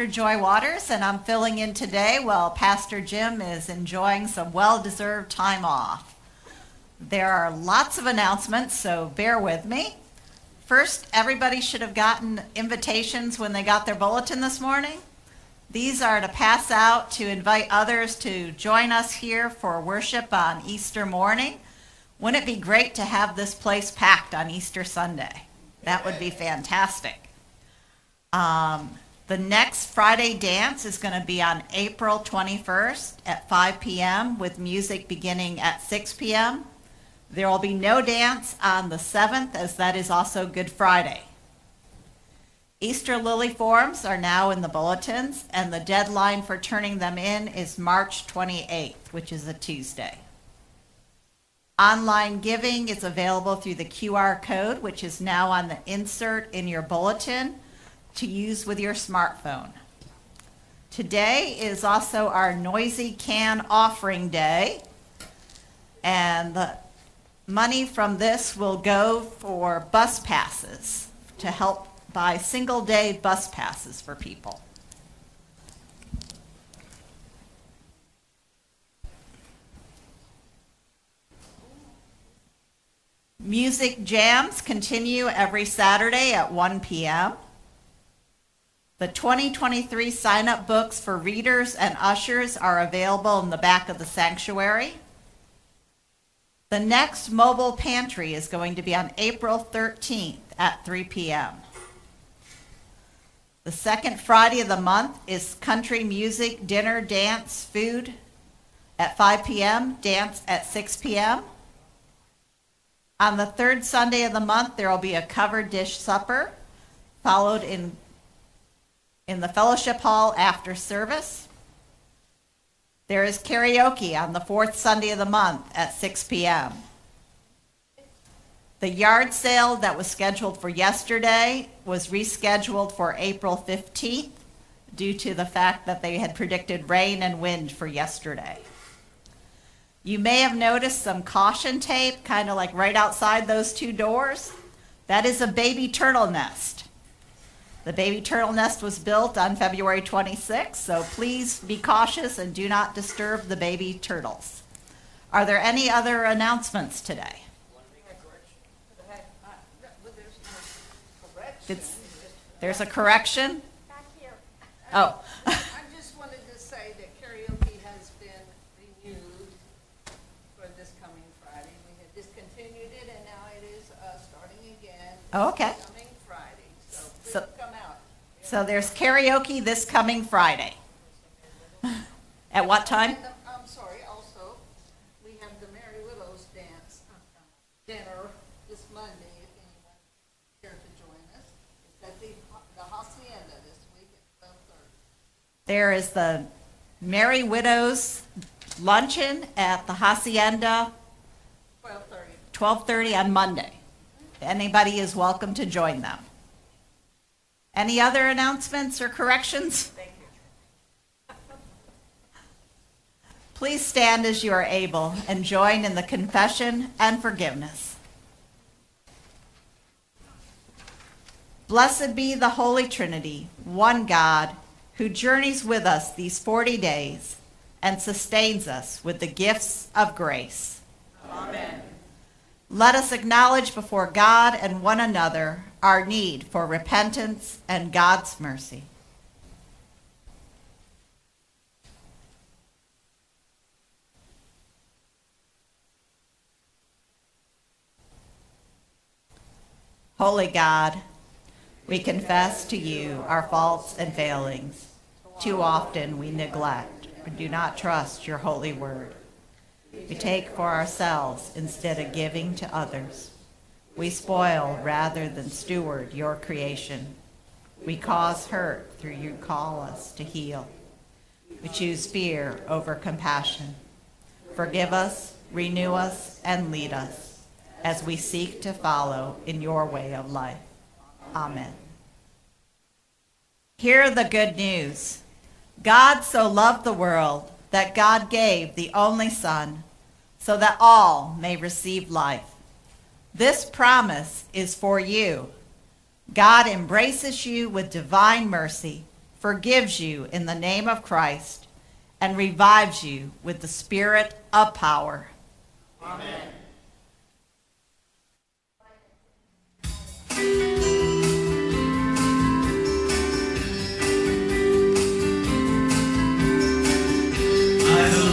Pastor Joy Waters, and I'm filling in today while Pastor Jim is enjoying some well deserved time off. There are lots of announcements, so bear with me. First, everybody should have gotten invitations when they got their bulletin this morning. These are to pass out to invite others to join us here for worship on Easter morning. Wouldn't it be great to have this place packed on Easter Sunday? That would be fantastic. Um, the next Friday dance is going to be on April 21st at 5 p.m. with music beginning at 6 p.m. There will be no dance on the 7th as that is also Good Friday. Easter lily forms are now in the bulletins and the deadline for turning them in is March 28th, which is a Tuesday. Online giving is available through the QR code, which is now on the insert in your bulletin to use with your smartphone. Today is also our Noisy Can Offering Day, and the money from this will go for bus passes to help buy single day bus passes for people. Music jams continue every Saturday at 1 p.m. The 2023 sign-up books for readers and ushers are available in the back of the sanctuary. The next mobile pantry is going to be on April 13th at 3 p.m. The second Friday of the month is country music, dinner, dance, food at 5 p.m., dance at 6 p.m. On the third Sunday of the month, there will be a covered dish supper, followed in, in the fellowship hall after service. There is karaoke on the fourth Sunday of the month at 6 p.m. The yard sale that was scheduled for yesterday was rescheduled for April 15th due to the fact that they had predicted rain and wind for yesterday. You may have noticed some caution tape kind of like right outside those two doors. That is a baby turtle nest. The baby turtle nest was built on February 26th, so please be cautious and do not disturb the baby turtles. Are there any other announcements today? It's, there's a correction? Back here. Oh, I just wanted to say that karaoke has been renewed for this coming Friday. We had discontinued it and now it is uh, starting again. Oh, okay. this Coming Friday, so So- please come out. So there's karaoke this coming Friday. At what time? And I'm sorry, also, we have the Merry Widows dance uh, dinner this Monday, if anyone care to join us. It's at the the Hacienda this week at twelve thirty. There is the Merry Widows luncheon at the Hacienda, Twelve thirty. 12:30 on Monday. Anybody is welcome to join them. Any other announcements or corrections? Thank you. Please stand as you are able and join in the confession and forgiveness. Blessed be the Holy Trinity, one God, who journeys with us these 40 days and sustains us with the gifts of grace. Amen. Let us acknowledge before God and one another our need for repentance and God's mercy. Holy God, we confess to you our faults and failings. Too often we neglect or do not trust your holy word. We take for ourselves instead of giving to others. We spoil rather than steward your creation. We cause hurt through you call us to heal. We choose fear over compassion. Forgive us, renew us, and lead us as we seek to follow in your way of life. Amen. Hear the good news. God so loved the world that God gave the only Son so that all may receive life. This promise is for you. God embraces you with divine mercy, forgives you in the name of Christ, and revives you with the spirit of power. Amen. I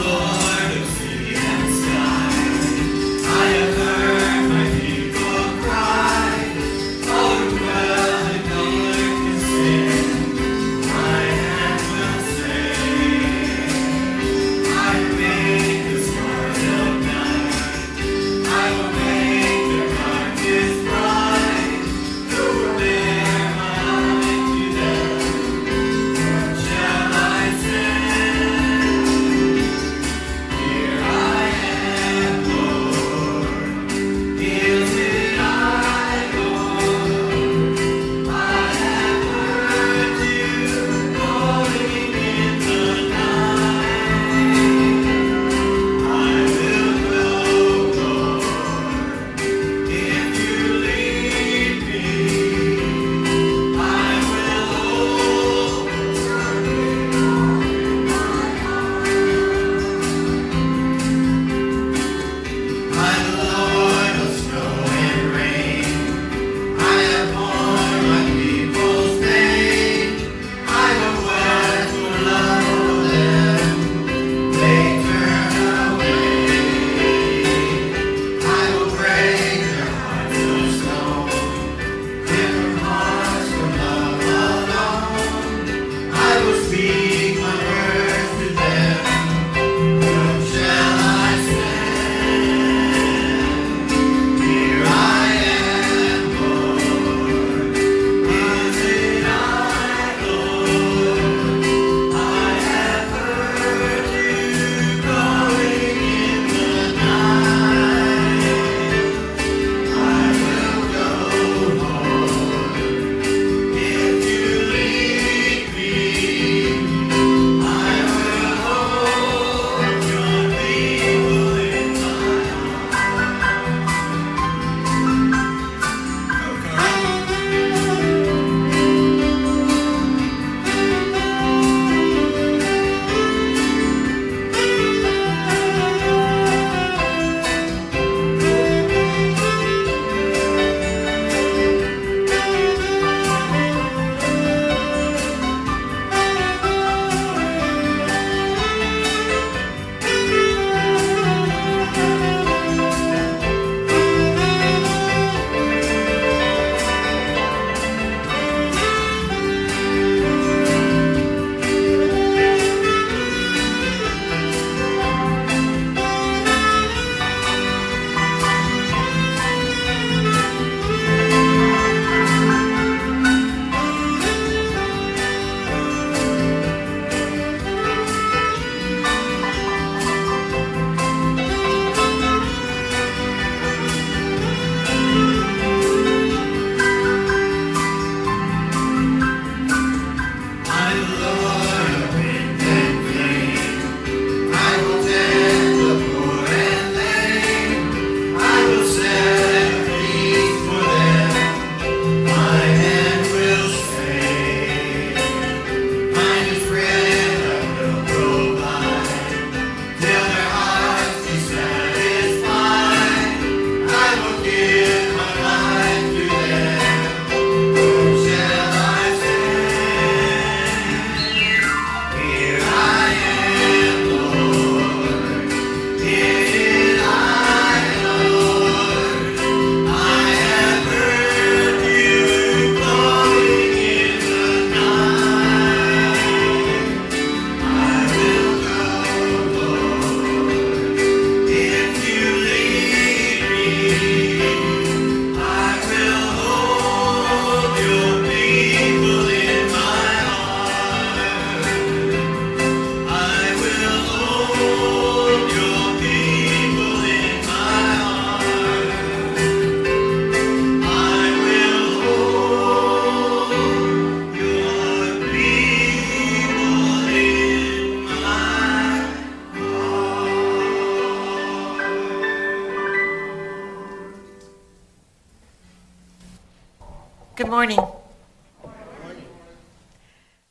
Good morning.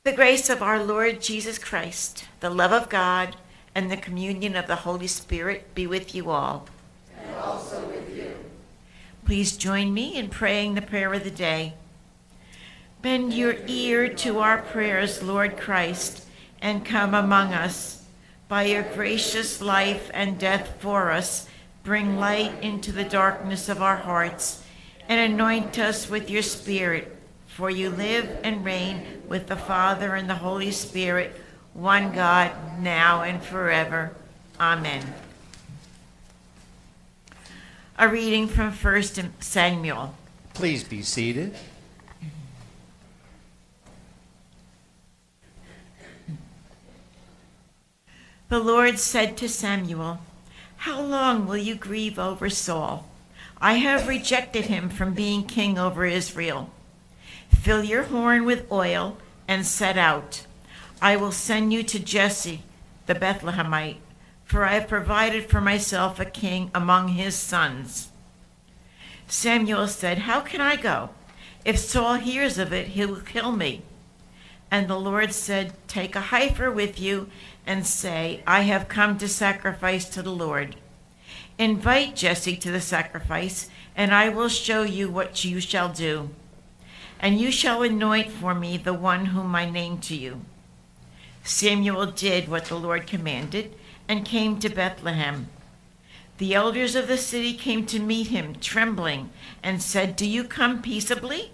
The grace of our Lord Jesus Christ, the love of God, and the communion of the Holy Spirit be with you all. And also with you. Please join me in praying the prayer of the day. Bend your ear to our prayers, Lord Christ, and come among us. By your gracious life and death for us, bring light into the darkness of our hearts and anoint us with your Spirit. For you live and reign with the Father and the Holy Spirit, one God, now and forever. Amen. A reading from 1 Samuel. Please be seated. The Lord said to Samuel, How long will you grieve over Saul? I have rejected him from being king over Israel. Fill your horn with oil and set out. I will send you to Jesse the Bethlehemite, for I have provided for myself a king among his sons. Samuel said, How can I go? If Saul hears of it, he will kill me. And the Lord said, Take a heifer with you and say, I have come to sacrifice to the Lord. Invite Jesse to the sacrifice, and I will show you what you shall do. And you shall anoint for me the one whom I name to you. Samuel did what the Lord commanded and came to Bethlehem. The elders of the city came to meet him, trembling, and said, Do you come peaceably?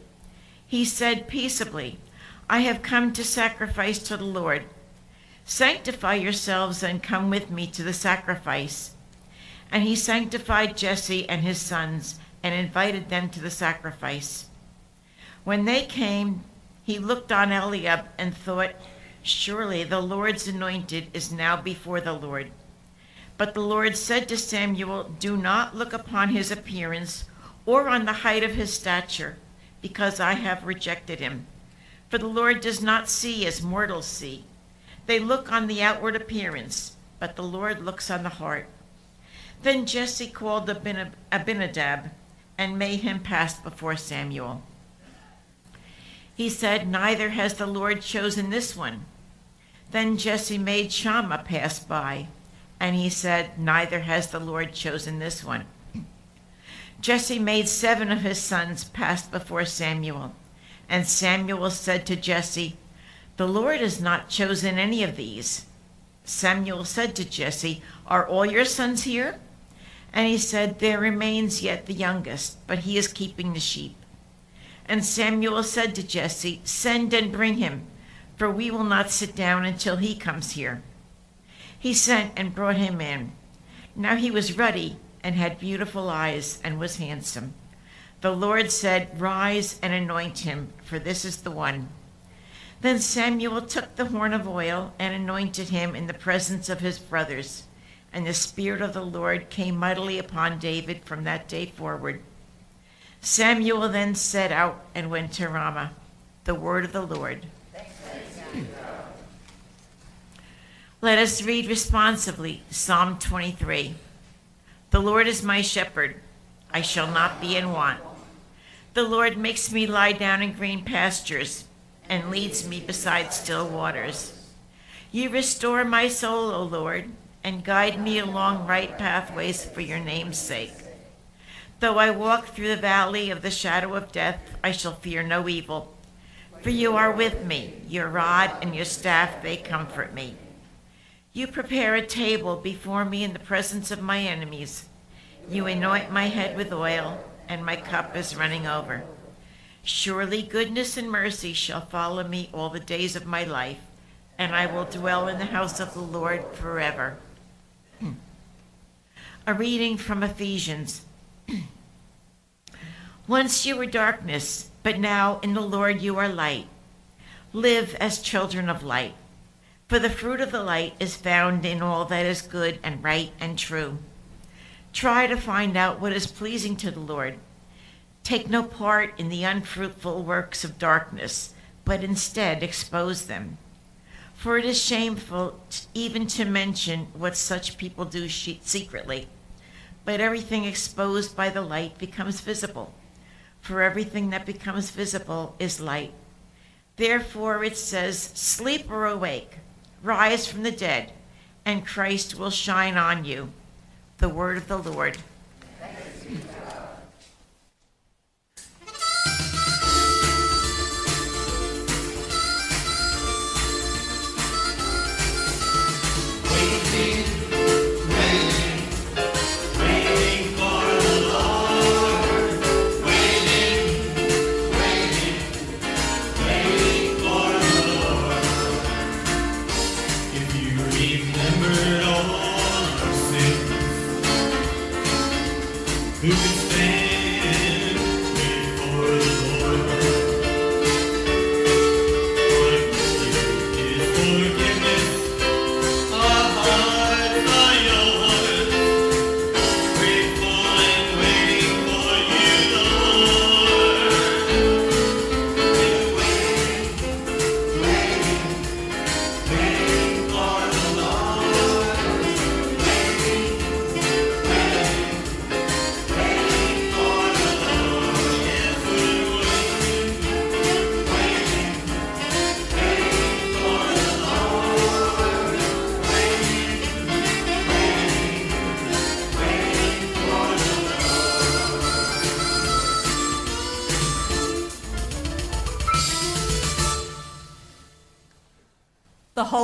He said, Peaceably. I have come to sacrifice to the Lord. Sanctify yourselves and come with me to the sacrifice. And he sanctified Jesse and his sons and invited them to the sacrifice. When they came, he looked on Eliab and thought, Surely the Lord's anointed is now before the Lord. But the Lord said to Samuel, Do not look upon his appearance or on the height of his stature, because I have rejected him. For the Lord does not see as mortals see. They look on the outward appearance, but the Lord looks on the heart. Then Jesse called Abinadab and made him pass before Samuel. He said, Neither has the Lord chosen this one. Then Jesse made Shammah pass by, and he said, Neither has the Lord chosen this one. Jesse made seven of his sons pass before Samuel, and Samuel said to Jesse, The Lord has not chosen any of these. Samuel said to Jesse, Are all your sons here? And he said, There remains yet the youngest, but he is keeping the sheep. And Samuel said to Jesse, Send and bring him, for we will not sit down until he comes here. He sent and brought him in. Now he was ruddy and had beautiful eyes and was handsome. The Lord said, Rise and anoint him, for this is the one. Then Samuel took the horn of oil and anointed him in the presence of his brothers. And the Spirit of the Lord came mightily upon David from that day forward. Samuel then set out and went to Ramah. The word of the Lord. Let us read responsively Psalm 23. The Lord is my shepherd, I shall not be in want. The Lord makes me lie down in green pastures and leads me beside still waters. You restore my soul, O Lord and guide me along right pathways for your name's sake. Though I walk through the valley of the shadow of death, I shall fear no evil. For you are with me, your rod and your staff, they comfort me. You prepare a table before me in the presence of my enemies. You anoint my head with oil, and my cup is running over. Surely goodness and mercy shall follow me all the days of my life, and I will dwell in the house of the Lord forever. A reading from Ephesians. Once you were darkness, but now in the Lord you are light. Live as children of light. For the fruit of the light is found in all that is good and right and true. Try to find out what is pleasing to the Lord. Take no part in the unfruitful works of darkness, but instead expose them. For it is shameful even to mention what such people do secretly. But everything exposed by the light becomes visible. for everything that becomes visible is light. Therefore it says, Sleep or awake, rise from the dead, and Christ will shine on you. The word of the Lord.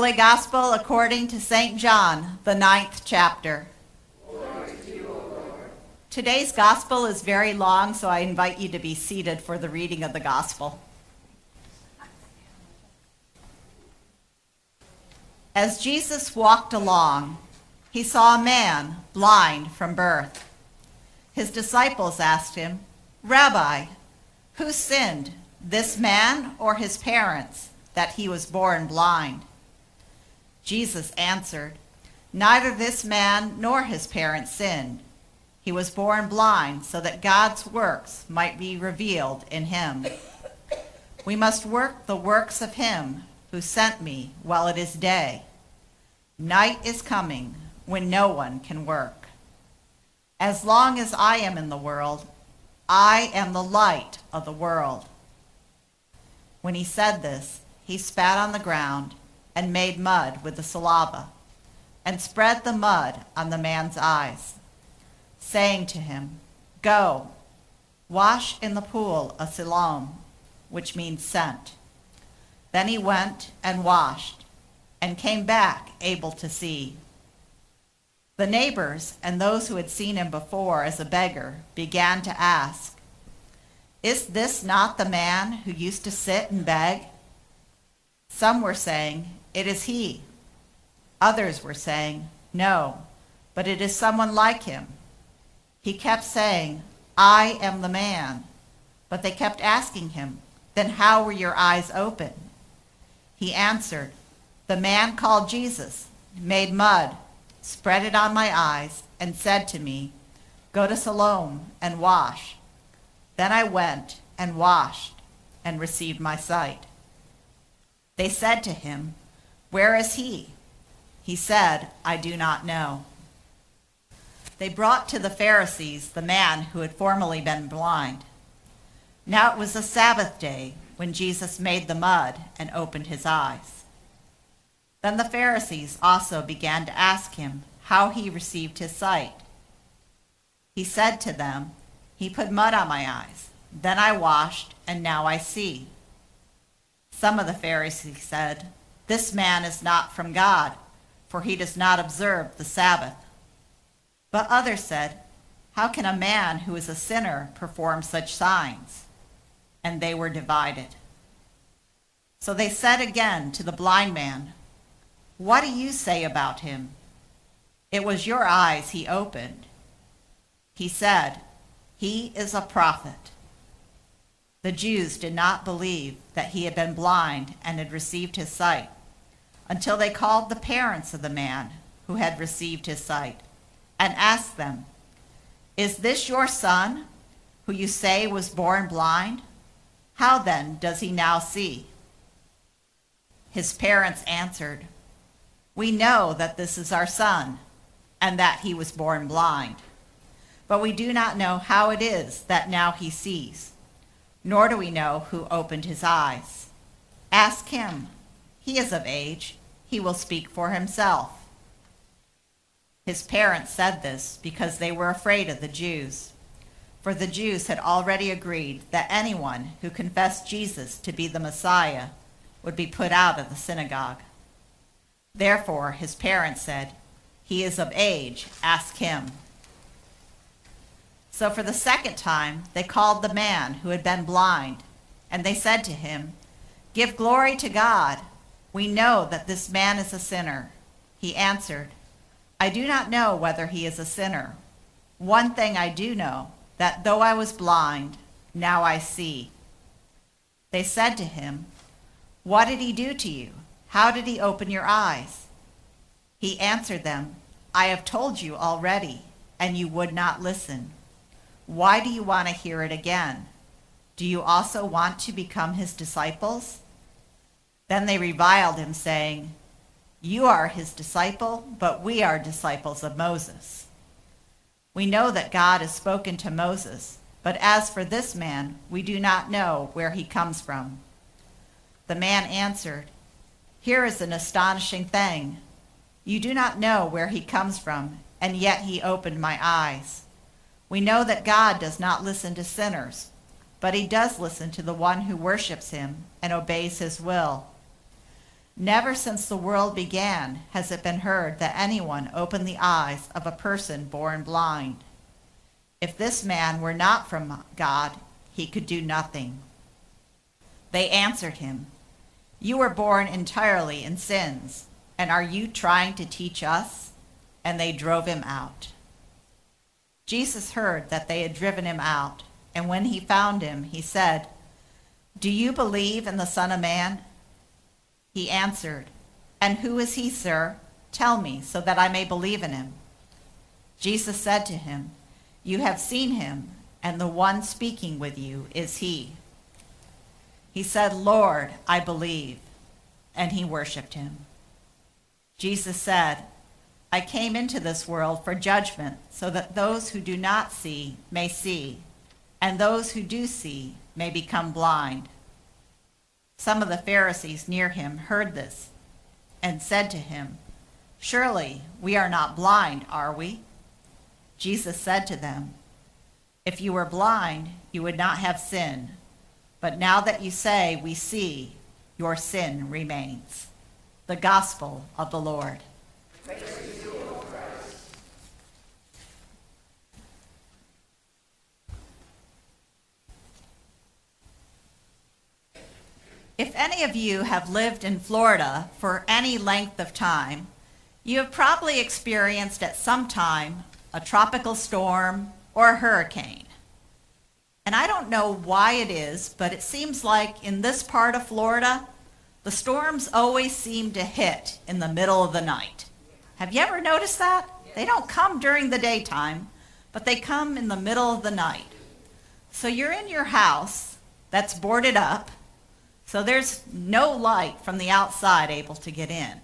Holy Gospel according to St. John, the ninth chapter. Today's Gospel is very long, so I invite you to be seated for the reading of the Gospel. As Jesus walked along, he saw a man blind from birth. His disciples asked him, Rabbi, who sinned, this man or his parents, that he was born blind? Jesus answered, Neither this man nor his parents sinned. He was born blind so that God's works might be revealed in him. We must work the works of him who sent me while it is day. Night is coming when no one can work. As long as I am in the world, I am the light of the world. When he said this, he spat on the ground and made mud with the saliva, and spread the mud on the man's eyes, saying to him, Go, wash in the pool of Siloam, which means sent. Then he went and washed, and came back able to see. The neighbors and those who had seen him before as a beggar began to ask, Is this not the man who used to sit and beg? Some were saying, It is he. Others were saying, No, but it is someone like him. He kept saying, I am the man. But they kept asking him, Then how were your eyes open? He answered, The man called Jesus made mud, spread it on my eyes, and said to me, Go to Siloam and wash. Then I went and washed and received my sight. They said to him, Where is he? He said, I do not know. They brought to the Pharisees the man who had formerly been blind. Now it was a Sabbath day when Jesus made the mud and opened his eyes. Then the Pharisees also began to ask him how he received his sight. He said to them, He put mud on my eyes. Then I washed, and now I see. Some of the Pharisees said, This man is not from God, for he does not observe the Sabbath. But others said, How can a man who is a sinner perform such signs? And they were divided. So they said again to the blind man, What do you say about him? It was your eyes he opened. He said, He is a prophet. The Jews did not believe that he had been blind and had received his sight until they called the parents of the man who had received his sight and asked them, Is this your son, who you say was born blind? How then does he now see? His parents answered, We know that this is our son, and that he was born blind. But we do not know how it is that now he sees. nor do we know who opened his eyes. Ask him. He is of age. He will speak for himself. His parents said this because they were afraid of the Jews. For the Jews had already agreed that anyone who confessed Jesus to be the Messiah would be put out of the synagogue. Therefore, his parents said, He is of age, ask him. So for the second time, they called the man who had been blind, and they said to him, Give glory to God. We know that this man is a sinner. He answered, I do not know whether he is a sinner. One thing I do know, that though I was blind, now I see. They said to him, What did he do to you? How did he open your eyes? He answered them, I have told you already, and you would not listen. Why do you want to hear it again? Do you also want to become his disciples? Then they reviled him, saying, You are his disciple, but we are disciples of Moses. We know that God has spoken to Moses, but as for this man, we do not know where he comes from. The man answered, Here is an astonishing thing. You do not know where he comes from, and yet he opened my eyes. We know that God does not listen to sinners, but he does listen to the one who worships him and obeys his will. Never since the world began has it been heard that anyone opened the eyes of a person born blind. If this man were not from God, he could do nothing. They answered him, You were born entirely in sins, and are you trying to teach us? And they drove him out. Jesus heard that they had driven him out, and when he found him, he said, Do you believe in the Son of Man? He answered, And who is he, sir? Tell me, so that I may believe in him. Jesus said to him, You have seen him, and the one speaking with you is he. He said, Lord, I believe. And he worshiped him. Jesus said, I came into this world for judgment, so that those who do not see may see, and those who do see may become blind. Some of the Pharisees near him heard this and said to him, Surely we are not blind, are we? Jesus said to them, If you were blind, you would not have sin. But now that you say, We see, your sin remains. The Gospel of the Lord. If any of you have lived in Florida for any length of time, you have probably experienced at some time a tropical storm or a hurricane. And I don't know why it is, but it seems like in this part of Florida, the storms always seem to hit in the middle of the night. Have you ever noticed that? They don't come during the daytime, but they come in the middle of the night. So you're in your house that's boarded up, so there's no light from the outside able to get in.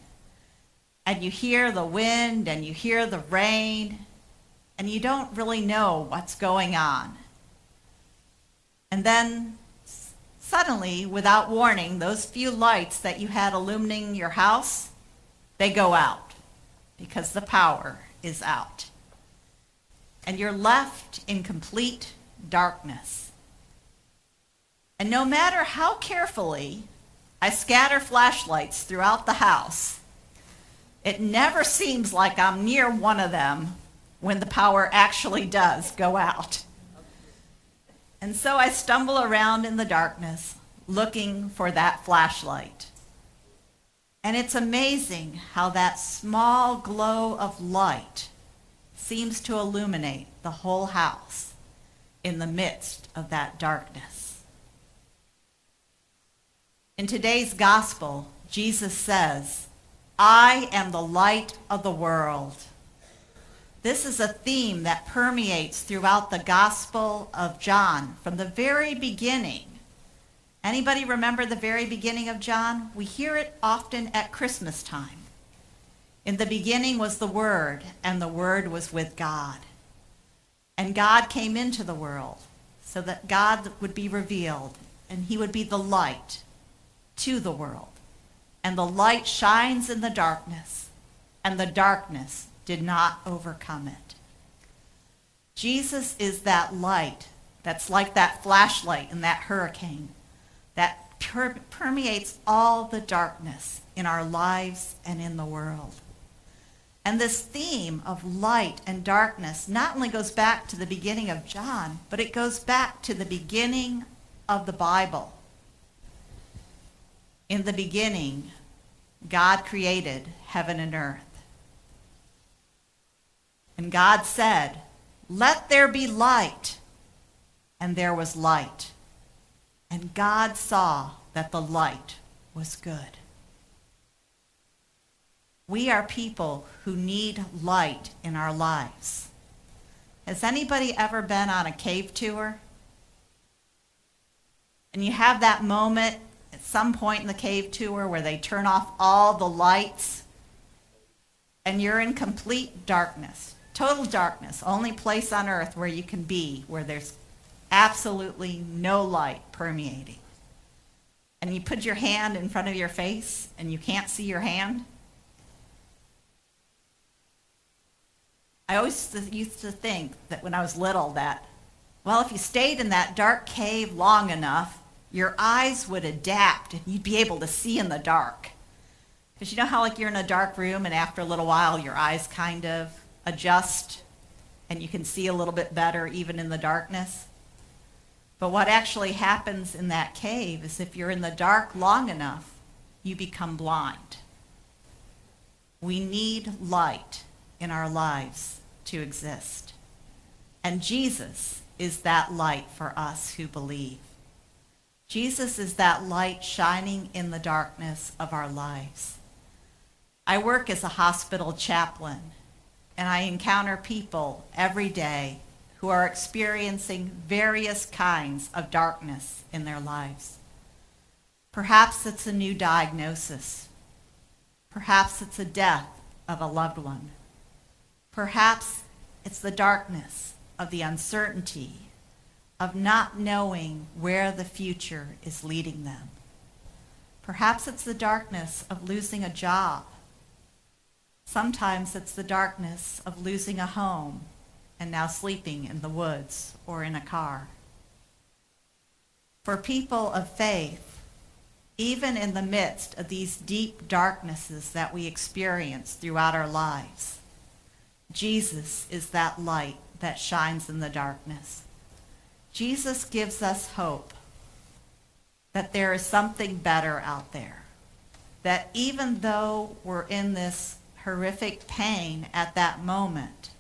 And you hear the wind and you hear the rain, and you don't really know what's going on. And then suddenly, without warning, those few lights that you had illuminating your house, they go out because the power is out. And you're left in complete darkness. And no matter how carefully I scatter flashlights throughout the house, it never seems like I'm near one of them when the power actually does go out. And so I stumble around in the darkness looking for that flashlight. And it's amazing how that small glow of light seems to illuminate the whole house in the midst of that darkness. In today's gospel, Jesus says, I am the light of the world. This is a theme that permeates throughout the Gospel of John from the very beginning. Anybody remember the very beginning of John? We hear it often at Christmas time. In the beginning was the Word, and the Word was with God. And God came into the world. so that God would be revealed and he would be the light to the world. And the light shines in the darkness, and the darkness did not overcome it. Jesus is that light that's like that flashlight in that hurricane that per- permeates all the darkness in our lives and in the world. And this theme of light and darkness not only goes back to the beginning of John, but it goes back to the beginning of the Bible. In the beginning, God created heaven and earth. And God said, Let there be light. And there was light. And God saw that the light was good. We are people who need light in our lives. Has anybody ever been on a cave tour? And you have that moment some point in the cave tour where they turn off all the lights and you're in complete darkness, total darkness, only place on earth where you can be, where there's absolutely no light permeating. And you put your hand in front of your face and you can't see your hand. I always used to think that when I was little that, well, if you stayed in that dark cave long enough, your eyes would adapt and you'd be able to see in the dark. Because you know how like you're in a dark room and after a little while your eyes kind of adjust and you can see a little bit better even in the darkness? But what actually happens in that cave is if you're in the dark long enough, you become blind. We need light in our lives to exist. And Jesus is that light for us who believe. Jesus is that light shining in the darkness of our lives. I work as a hospital chaplain, and I encounter people every day who are experiencing various kinds of darkness in their lives. Perhaps it's a new diagnosis. Perhaps it's a death of a loved one. Perhaps it's the darkness of the uncertainty of not knowing where the future is leading them. Perhaps it's the darkness of losing a job. Sometimes it's the darkness of losing a home and now sleeping in the woods or in a car. For people of faith, even in the midst of these deep darknesses that we experience throughout our lives, Jesus is that light that shines in the darkness. Jesus gives us hope that there is something better out there. That even though we're in this horrific pain at that moment,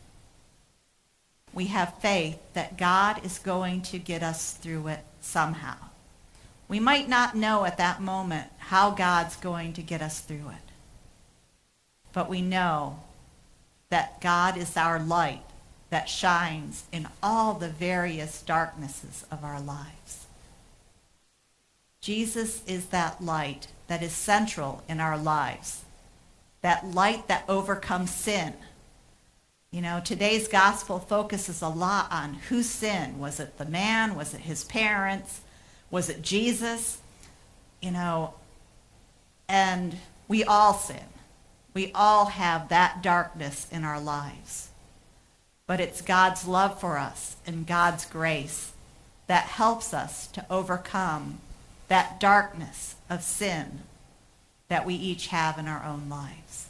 we have faith that God is going to get us through it somehow. We might not know at that moment how God's going to get us through it, but we know that God is our light that shines in all the various darknesses of our lives. Jesus is that light that is central in our lives, that light that overcomes sin. You know, today's gospel focuses a lot on who sinned. Was it the man? Was it his parents? Was it Jesus? You know, and we all sin. We all have that darkness in our lives. But it's God's love for us and God's grace that helps us to overcome that darkness of sin that we each have in our own lives.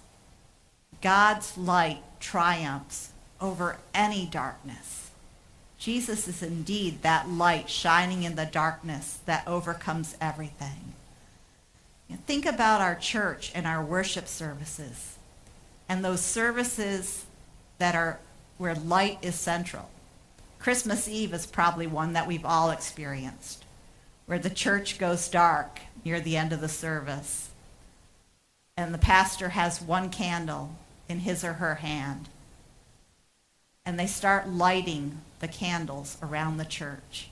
God's light triumphs over any darkness. Jesus is indeed that light shining in the darkness that overcomes everything. Think about our church and our worship services and those services that are where light is central. Christmas Eve is probably one that we've all experienced, where the church goes dark near the end of the service and the pastor has one candle in his or her hand and they start lighting the candles around the church.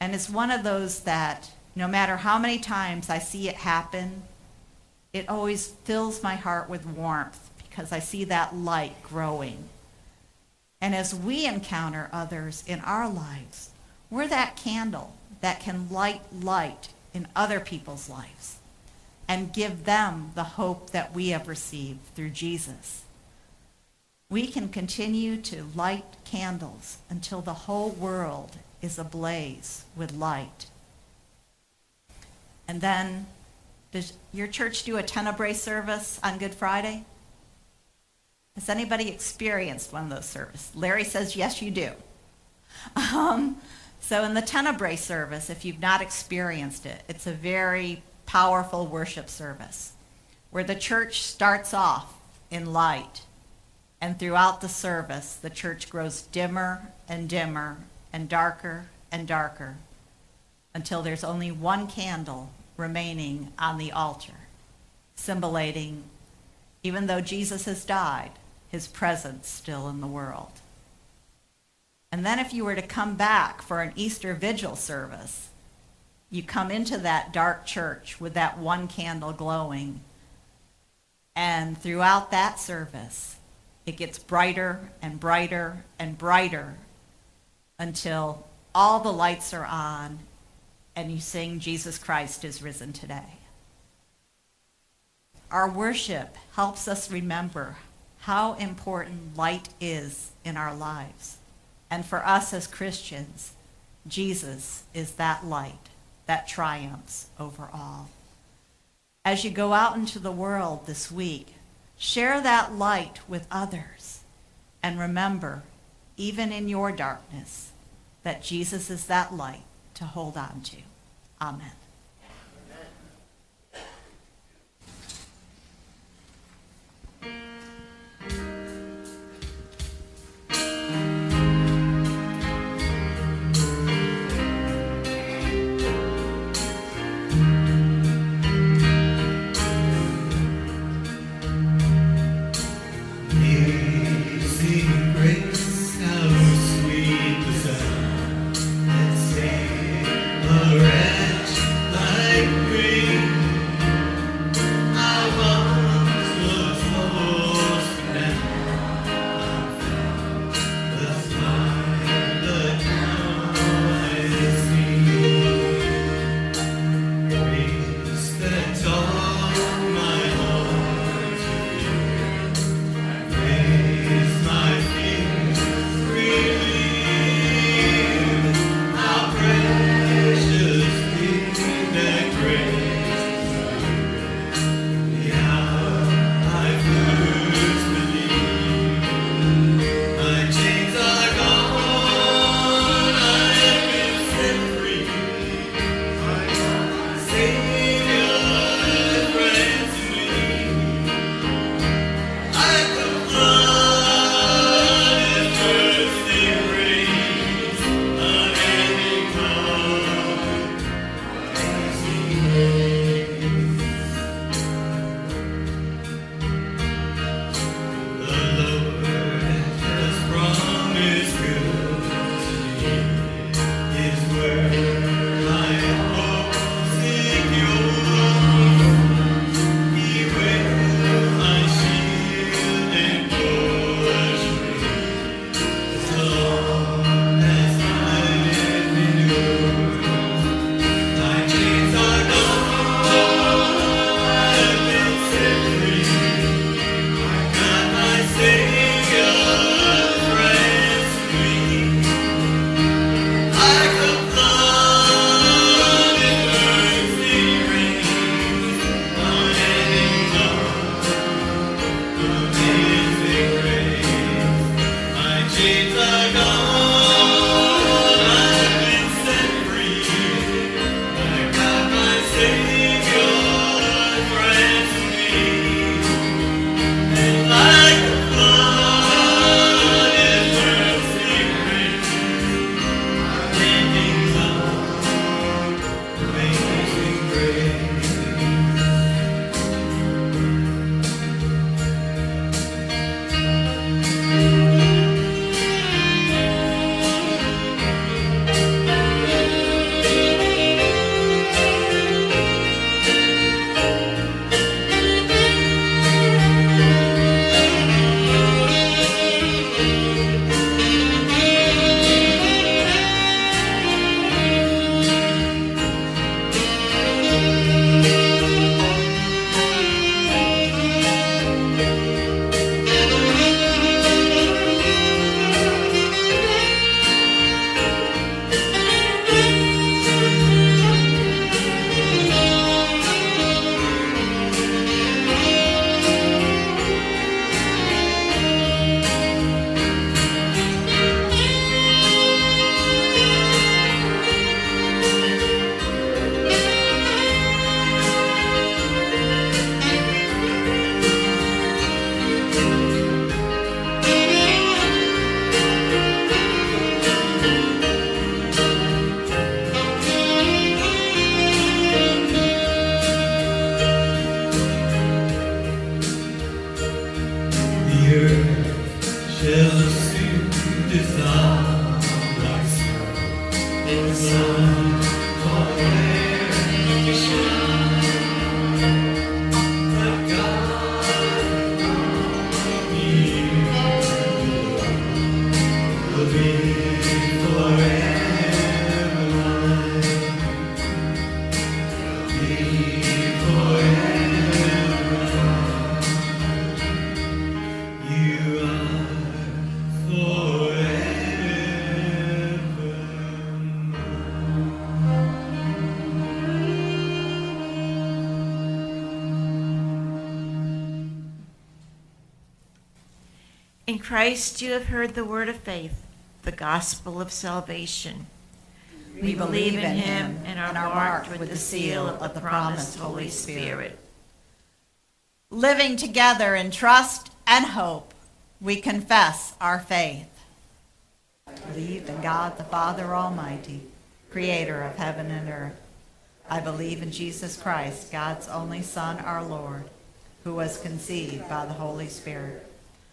And it's one of those that no matter how many times I see it happen, it always fills my heart with warmth because I see that light growing. And as we encounter others in our lives, We're that candle that can light light in other people's lives and give them the hope that we have received through Jesus. We can continue to light candles until the whole world is ablaze with light. And then, does your church do a tenebrae service on Good Friday? Has anybody experienced one of those services? Larry says, yes, you do. Um, so in the tenebrae service, if you've not experienced it, it's a very powerful worship service where the church starts off in light and throughout the service, the church grows dimmer and dimmer and darker and darker until there's only one candle remaining on the altar, symbolizing, even though Jesus has died, his presence still in the world. And then if you were to come back for an Easter vigil service, you come into that dark church with that one candle glowing. And throughout that service, it gets brighter and brighter and brighter until all the lights are on and you sing, Jesus Christ is risen today. Our worship helps us remember how important light is in our lives. And for us as Christians, Jesus is that light that triumphs over all. As you go out into the world this week, share that light with others. And remember, even in your darkness, that Jesus is that light to hold on to. Amen. Christ you have heard the word of faith, the gospel of salvation. We believe in him and are marked with the seal of the promised Holy Spirit. Living together in trust and hope, we confess our faith. I believe in God the Father Almighty, creator of heaven and earth. I believe in Jesus Christ, God's only Son, our Lord, who was conceived by the Holy Spirit,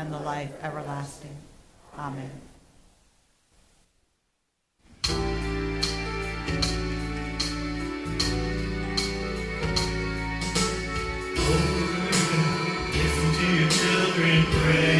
and the life everlasting. Amen. Listen to your children pray.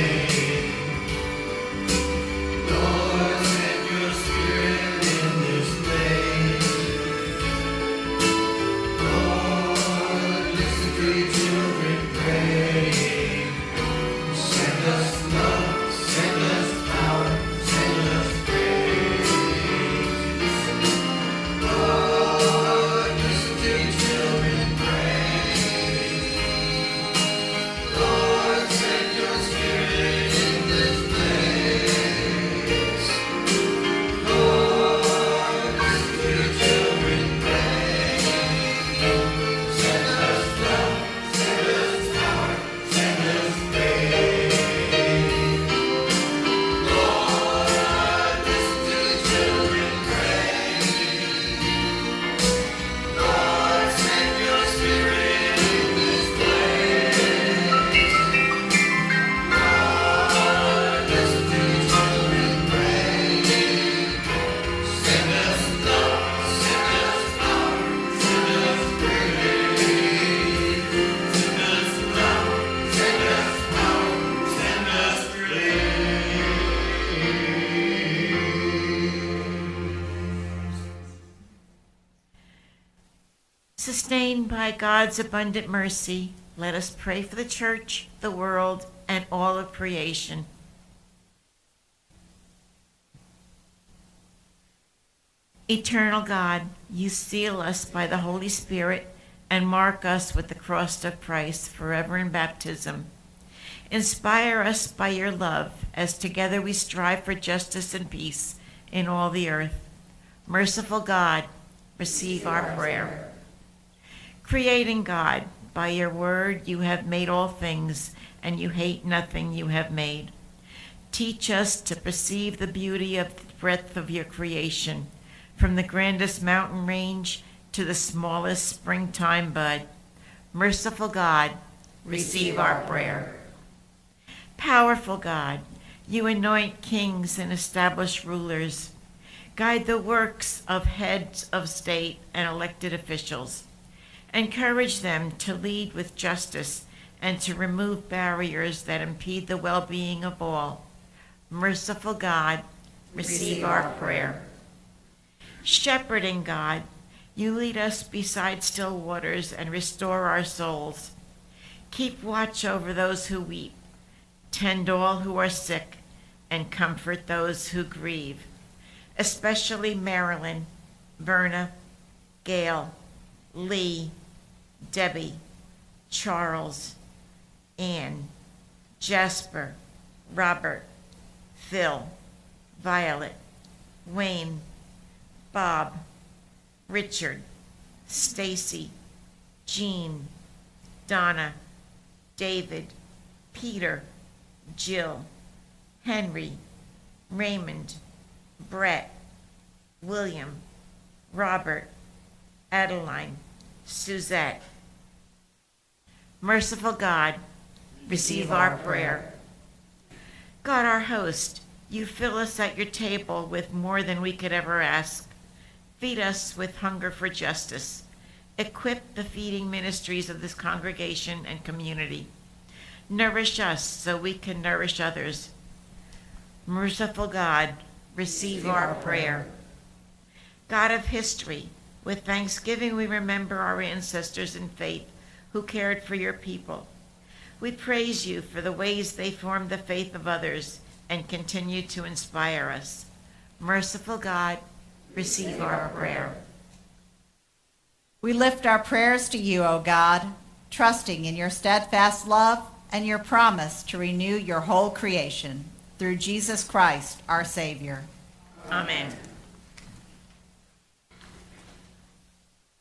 By God's abundant mercy, let us pray for the church, the world, and all of creation. Eternal God, you seal us by the Holy Spirit and mark us with the cross of Christ forever in baptism. Inspire us by your love as together we strive for justice and peace in all the earth. Merciful God, receive our prayer. Creating God, by your word you have made all things, and you hate nothing you have made. Teach us to perceive the beauty of the breadth of your creation, from the grandest mountain range to the smallest springtime bud. Merciful God, receive our prayer. Powerful God, you anoint kings and establish rulers. Guide the works of heads of state and elected officials. Encourage them to lead with justice and to remove barriers that impede the well being of all. Merciful God, receive our prayer. Shepherding God, you lead us beside still waters and restore our souls. Keep watch over those who weep, tend all who are sick, and comfort those who grieve, especially Marilyn, Verna, Gail, Lee, Debbie, Charles, Ann, Jasper, Robert, Phil, Violet, Wayne, Bob, Richard, Stacy, Jean, Donna, David, Peter, Jill, Henry, Raymond, Brett, William, Robert, Adeline, Suzette. Merciful God, receive our prayer. God, our host, you fill us at your table with more than we could ever ask. Feed us with hunger for justice. Equip the feeding ministries of this congregation and community. Nourish us so we can nourish others. Merciful God, receive our prayer. God of history, with thanksgiving we remember our ancestors in faith who cared for your people. We praise you for the ways they formed the faith of others and continue to inspire us. Merciful God, receive our prayer. We lift our prayers to you, O God, trusting in your steadfast love and your promise to renew your whole creation through Jesus Christ, our Savior. Amen.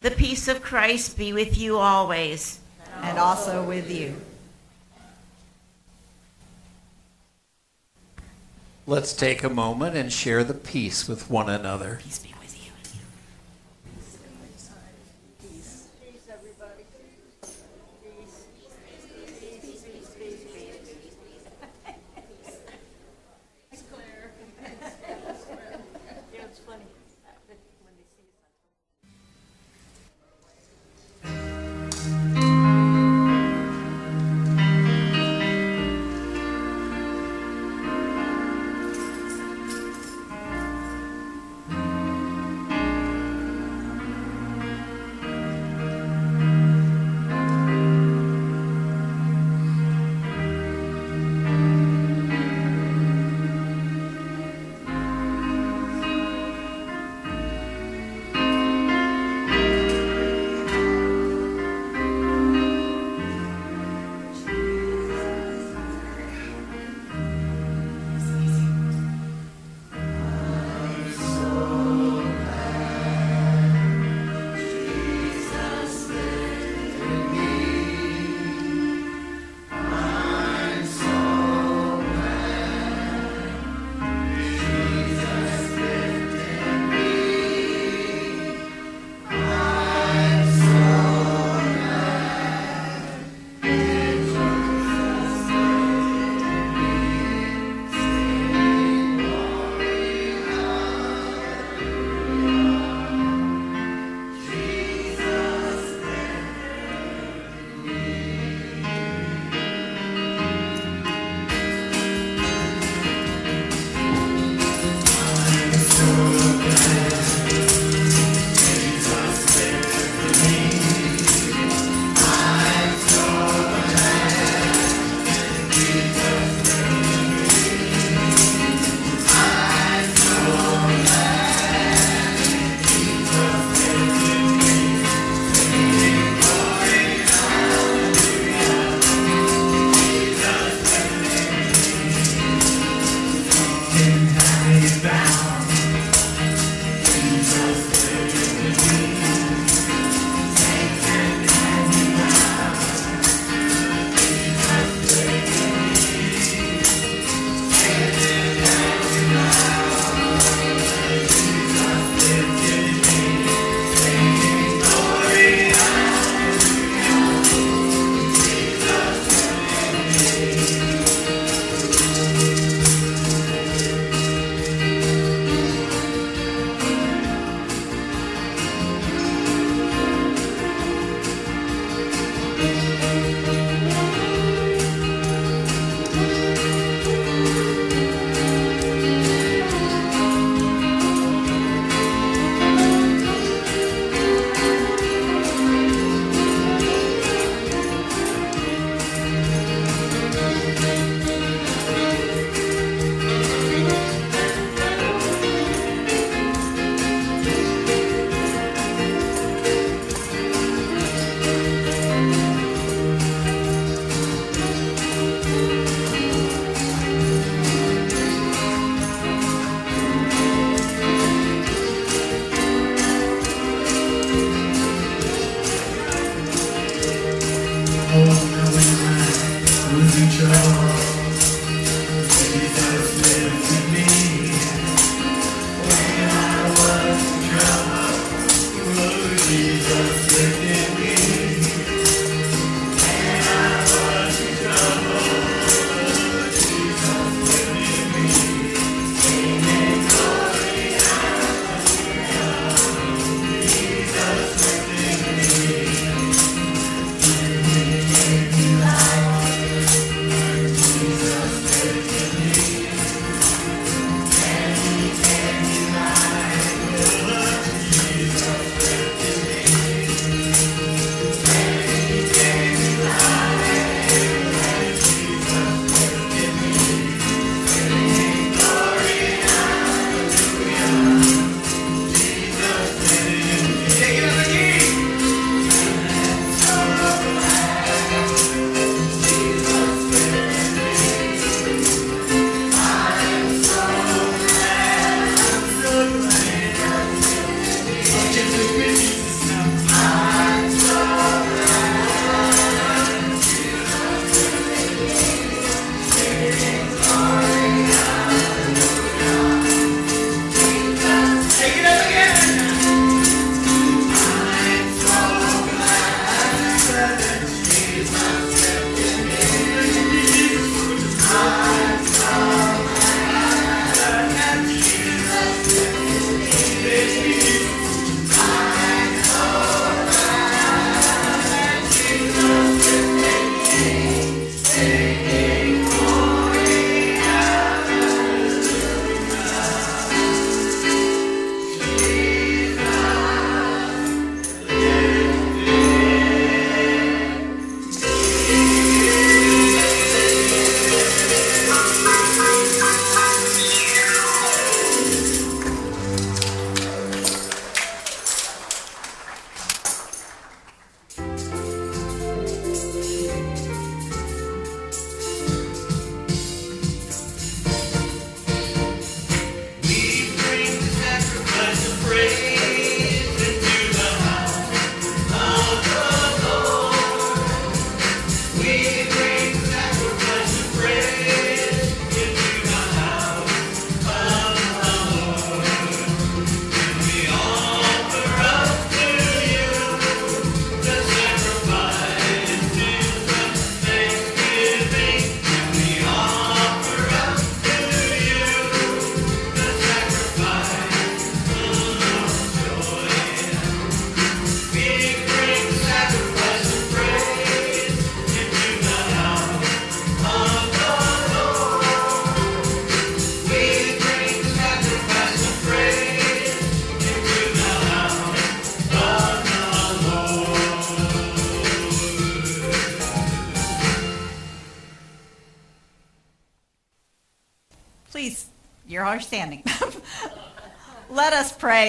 The peace of Christ be with you always. And also with you. Let's take a moment and share the peace with one another. Peace be with you. Peace,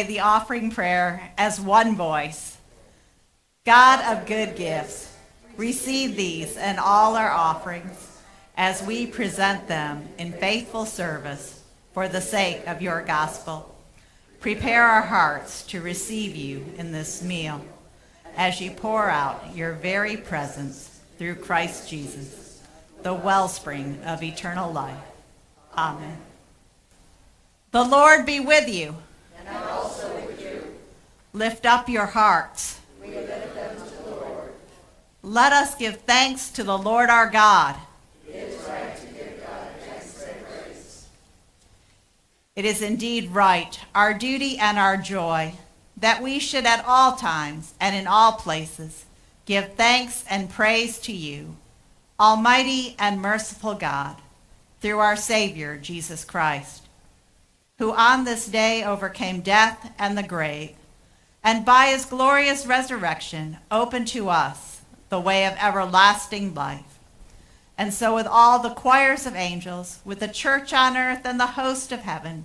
pray the offering prayer as one voice. God of good gifts, receive these and all our offerings as we present them in faithful service for the sake of your gospel. Prepare our hearts to receive you in this meal as you pour out your very presence through Christ Jesus, the wellspring of eternal life. Amen. The Lord be with you. And also with you. Lift up your hearts. We lift them to the Lord. Let us give thanks to the Lord our God. It is right to give God thanks and praise. It is indeed right, our duty and our joy, that we should at all times and in all places give thanks and praise to you, Almighty and merciful God through our Savior, Jesus Christ, who on this day overcame death and the grave, and by his glorious resurrection open to us the way of everlasting life. And so, with all the choirs of angels, with the church on earth and the host of heaven,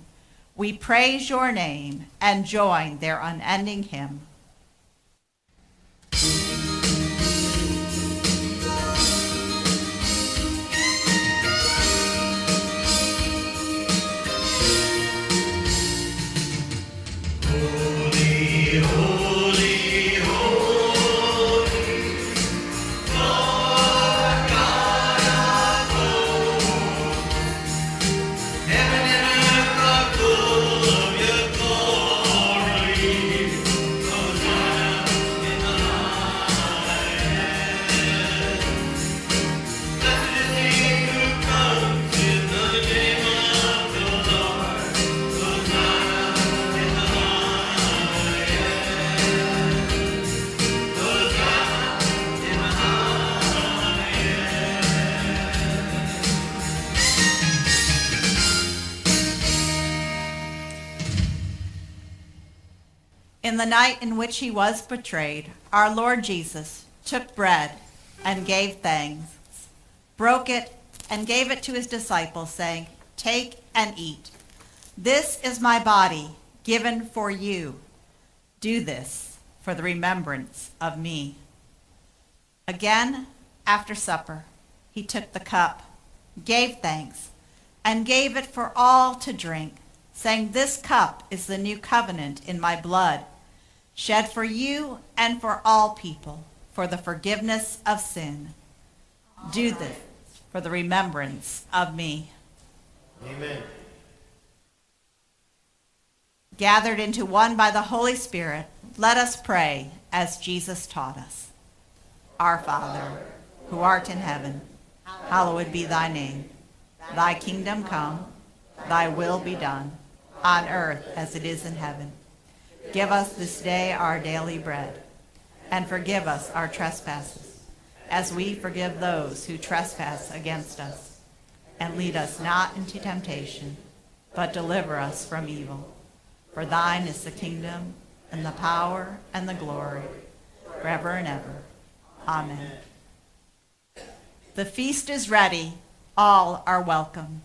we praise your name and join their unending hymn. In the night in which he was betrayed, our Lord Jesus took bread and gave thanks, broke it, and gave it to his disciples, saying, Take and eat. This is my body given for you. Do this for the remembrance of me. Again, after supper, he took the cup, gave thanks, and gave it for all to drink, saying, This cup is the new covenant in my blood shed for you and for all people for the forgiveness of sin. Do this for the remembrance of me. Amen. Gathered into one by the Holy Spirit, let us pray as Jesus taught us. Our Father, who art in heaven, hallowed be thy name. Thy kingdom come, thy will be done, on earth as it is in heaven. Give us this day our daily bread, and forgive us our trespasses, as we forgive those who trespass against us. And lead us not into temptation, but deliver us from evil. For thine is the kingdom, and the power, and the glory, forever and ever. Amen. The feast is ready. All are welcome.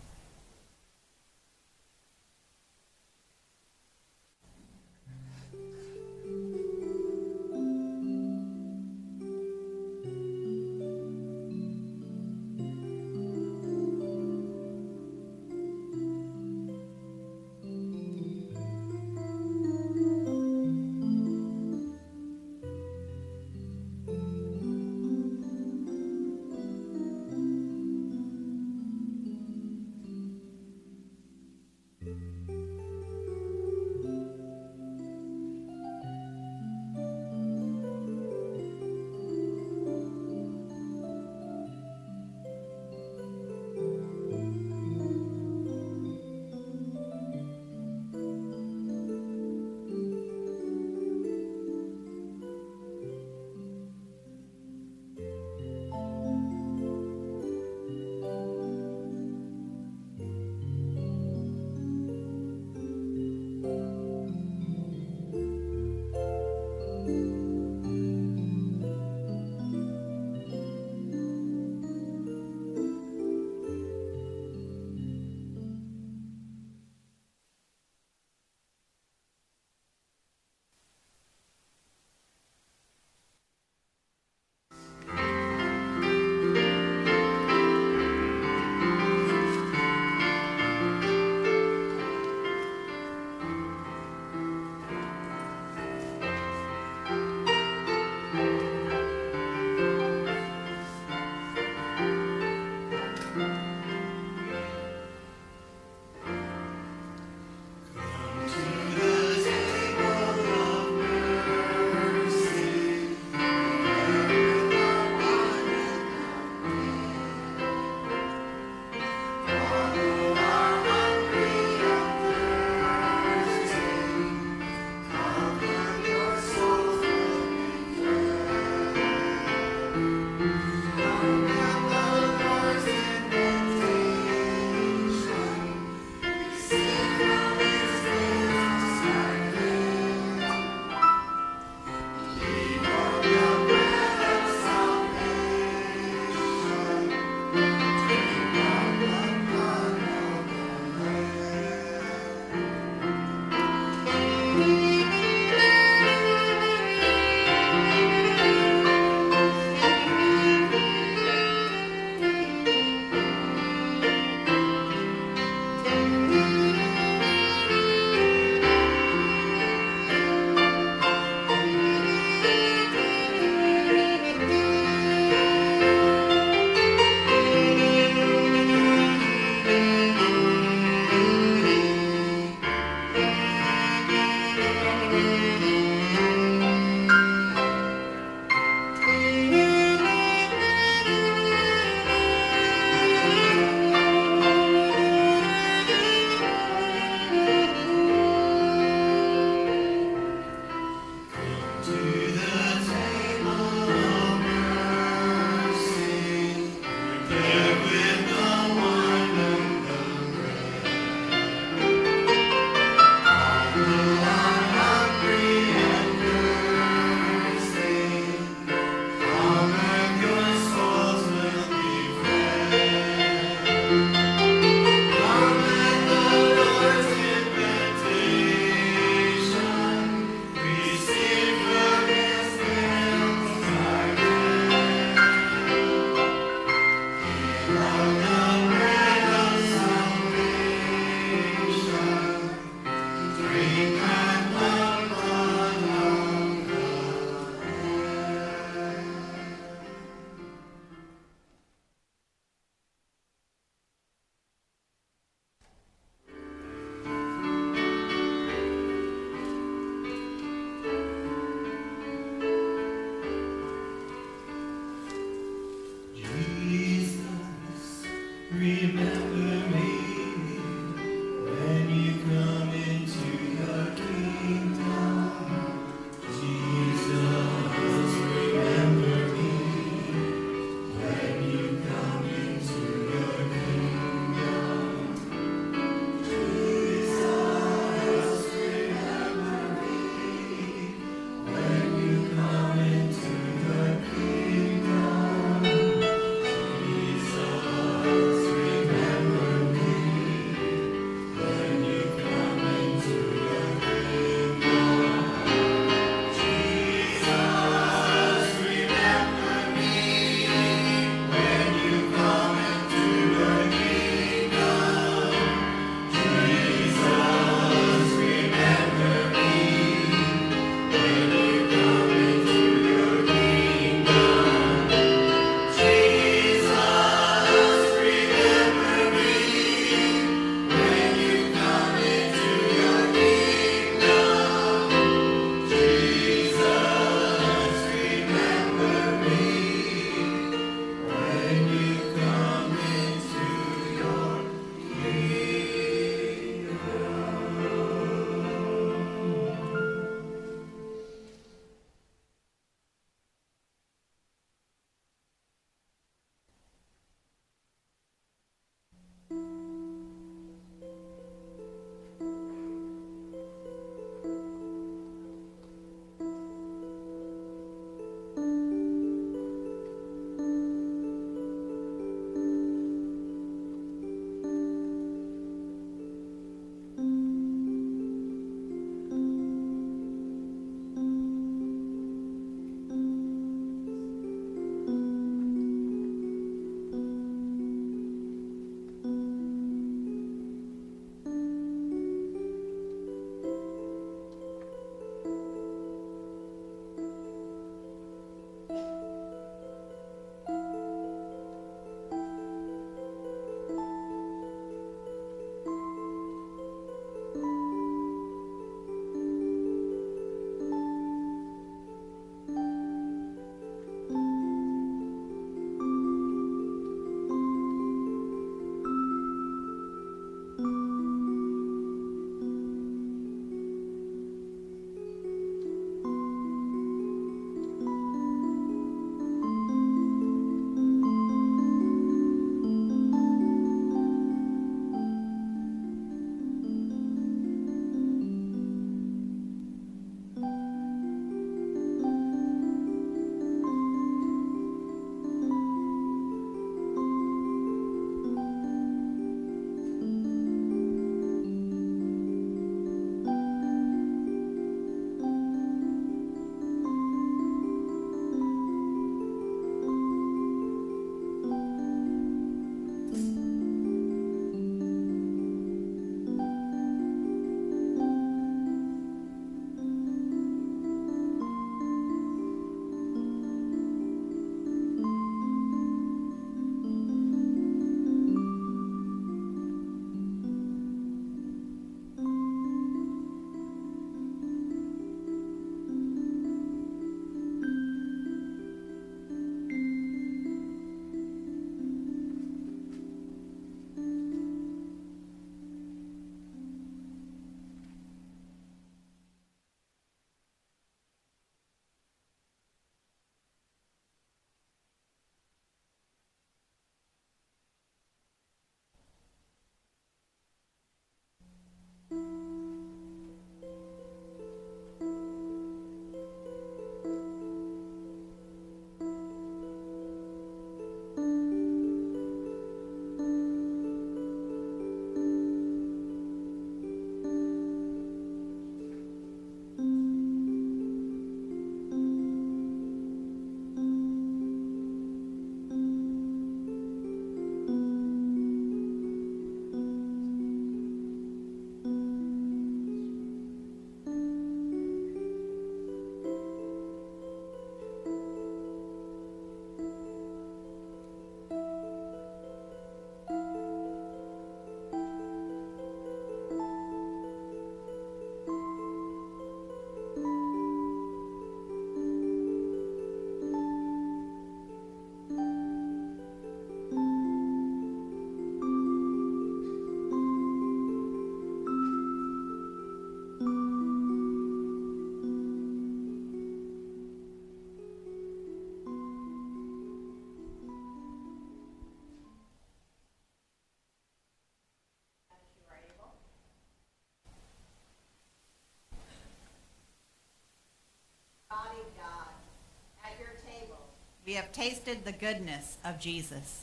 we have tasted the goodness of Jesus.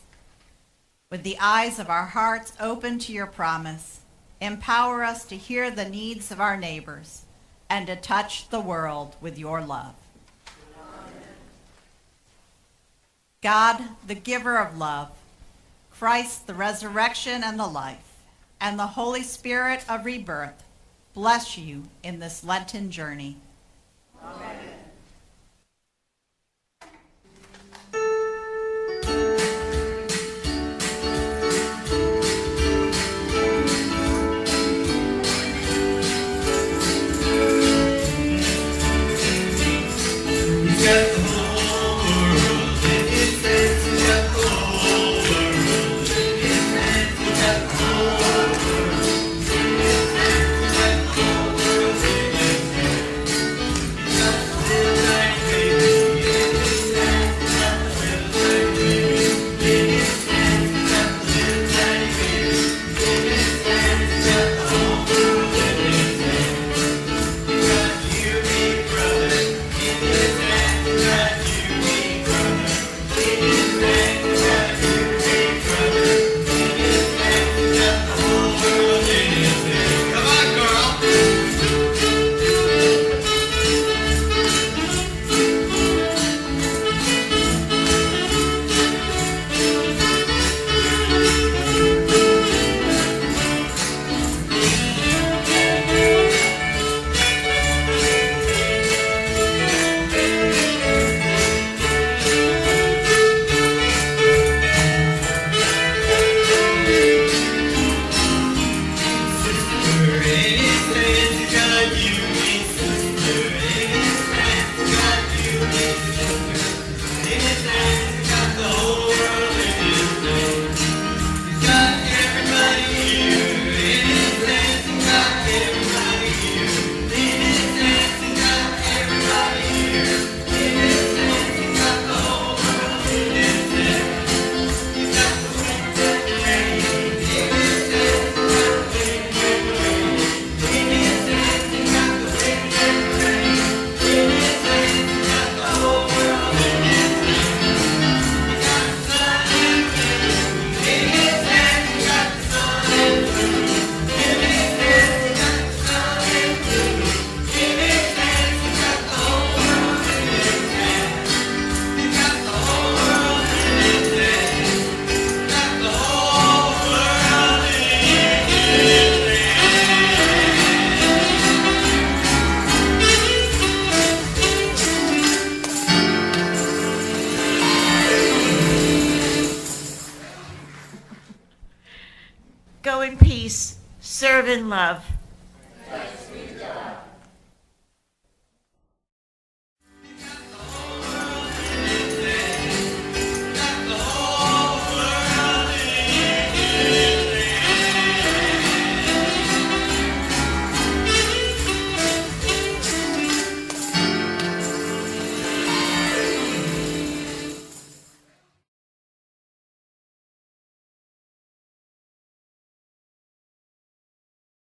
With the eyes of our hearts open to your promise, empower us to hear the needs of our neighbors and to touch the world with your love. Amen. God, the giver of love, Christ, the resurrection and the life, and the Holy Spirit of rebirth, bless you in this Lenten journey.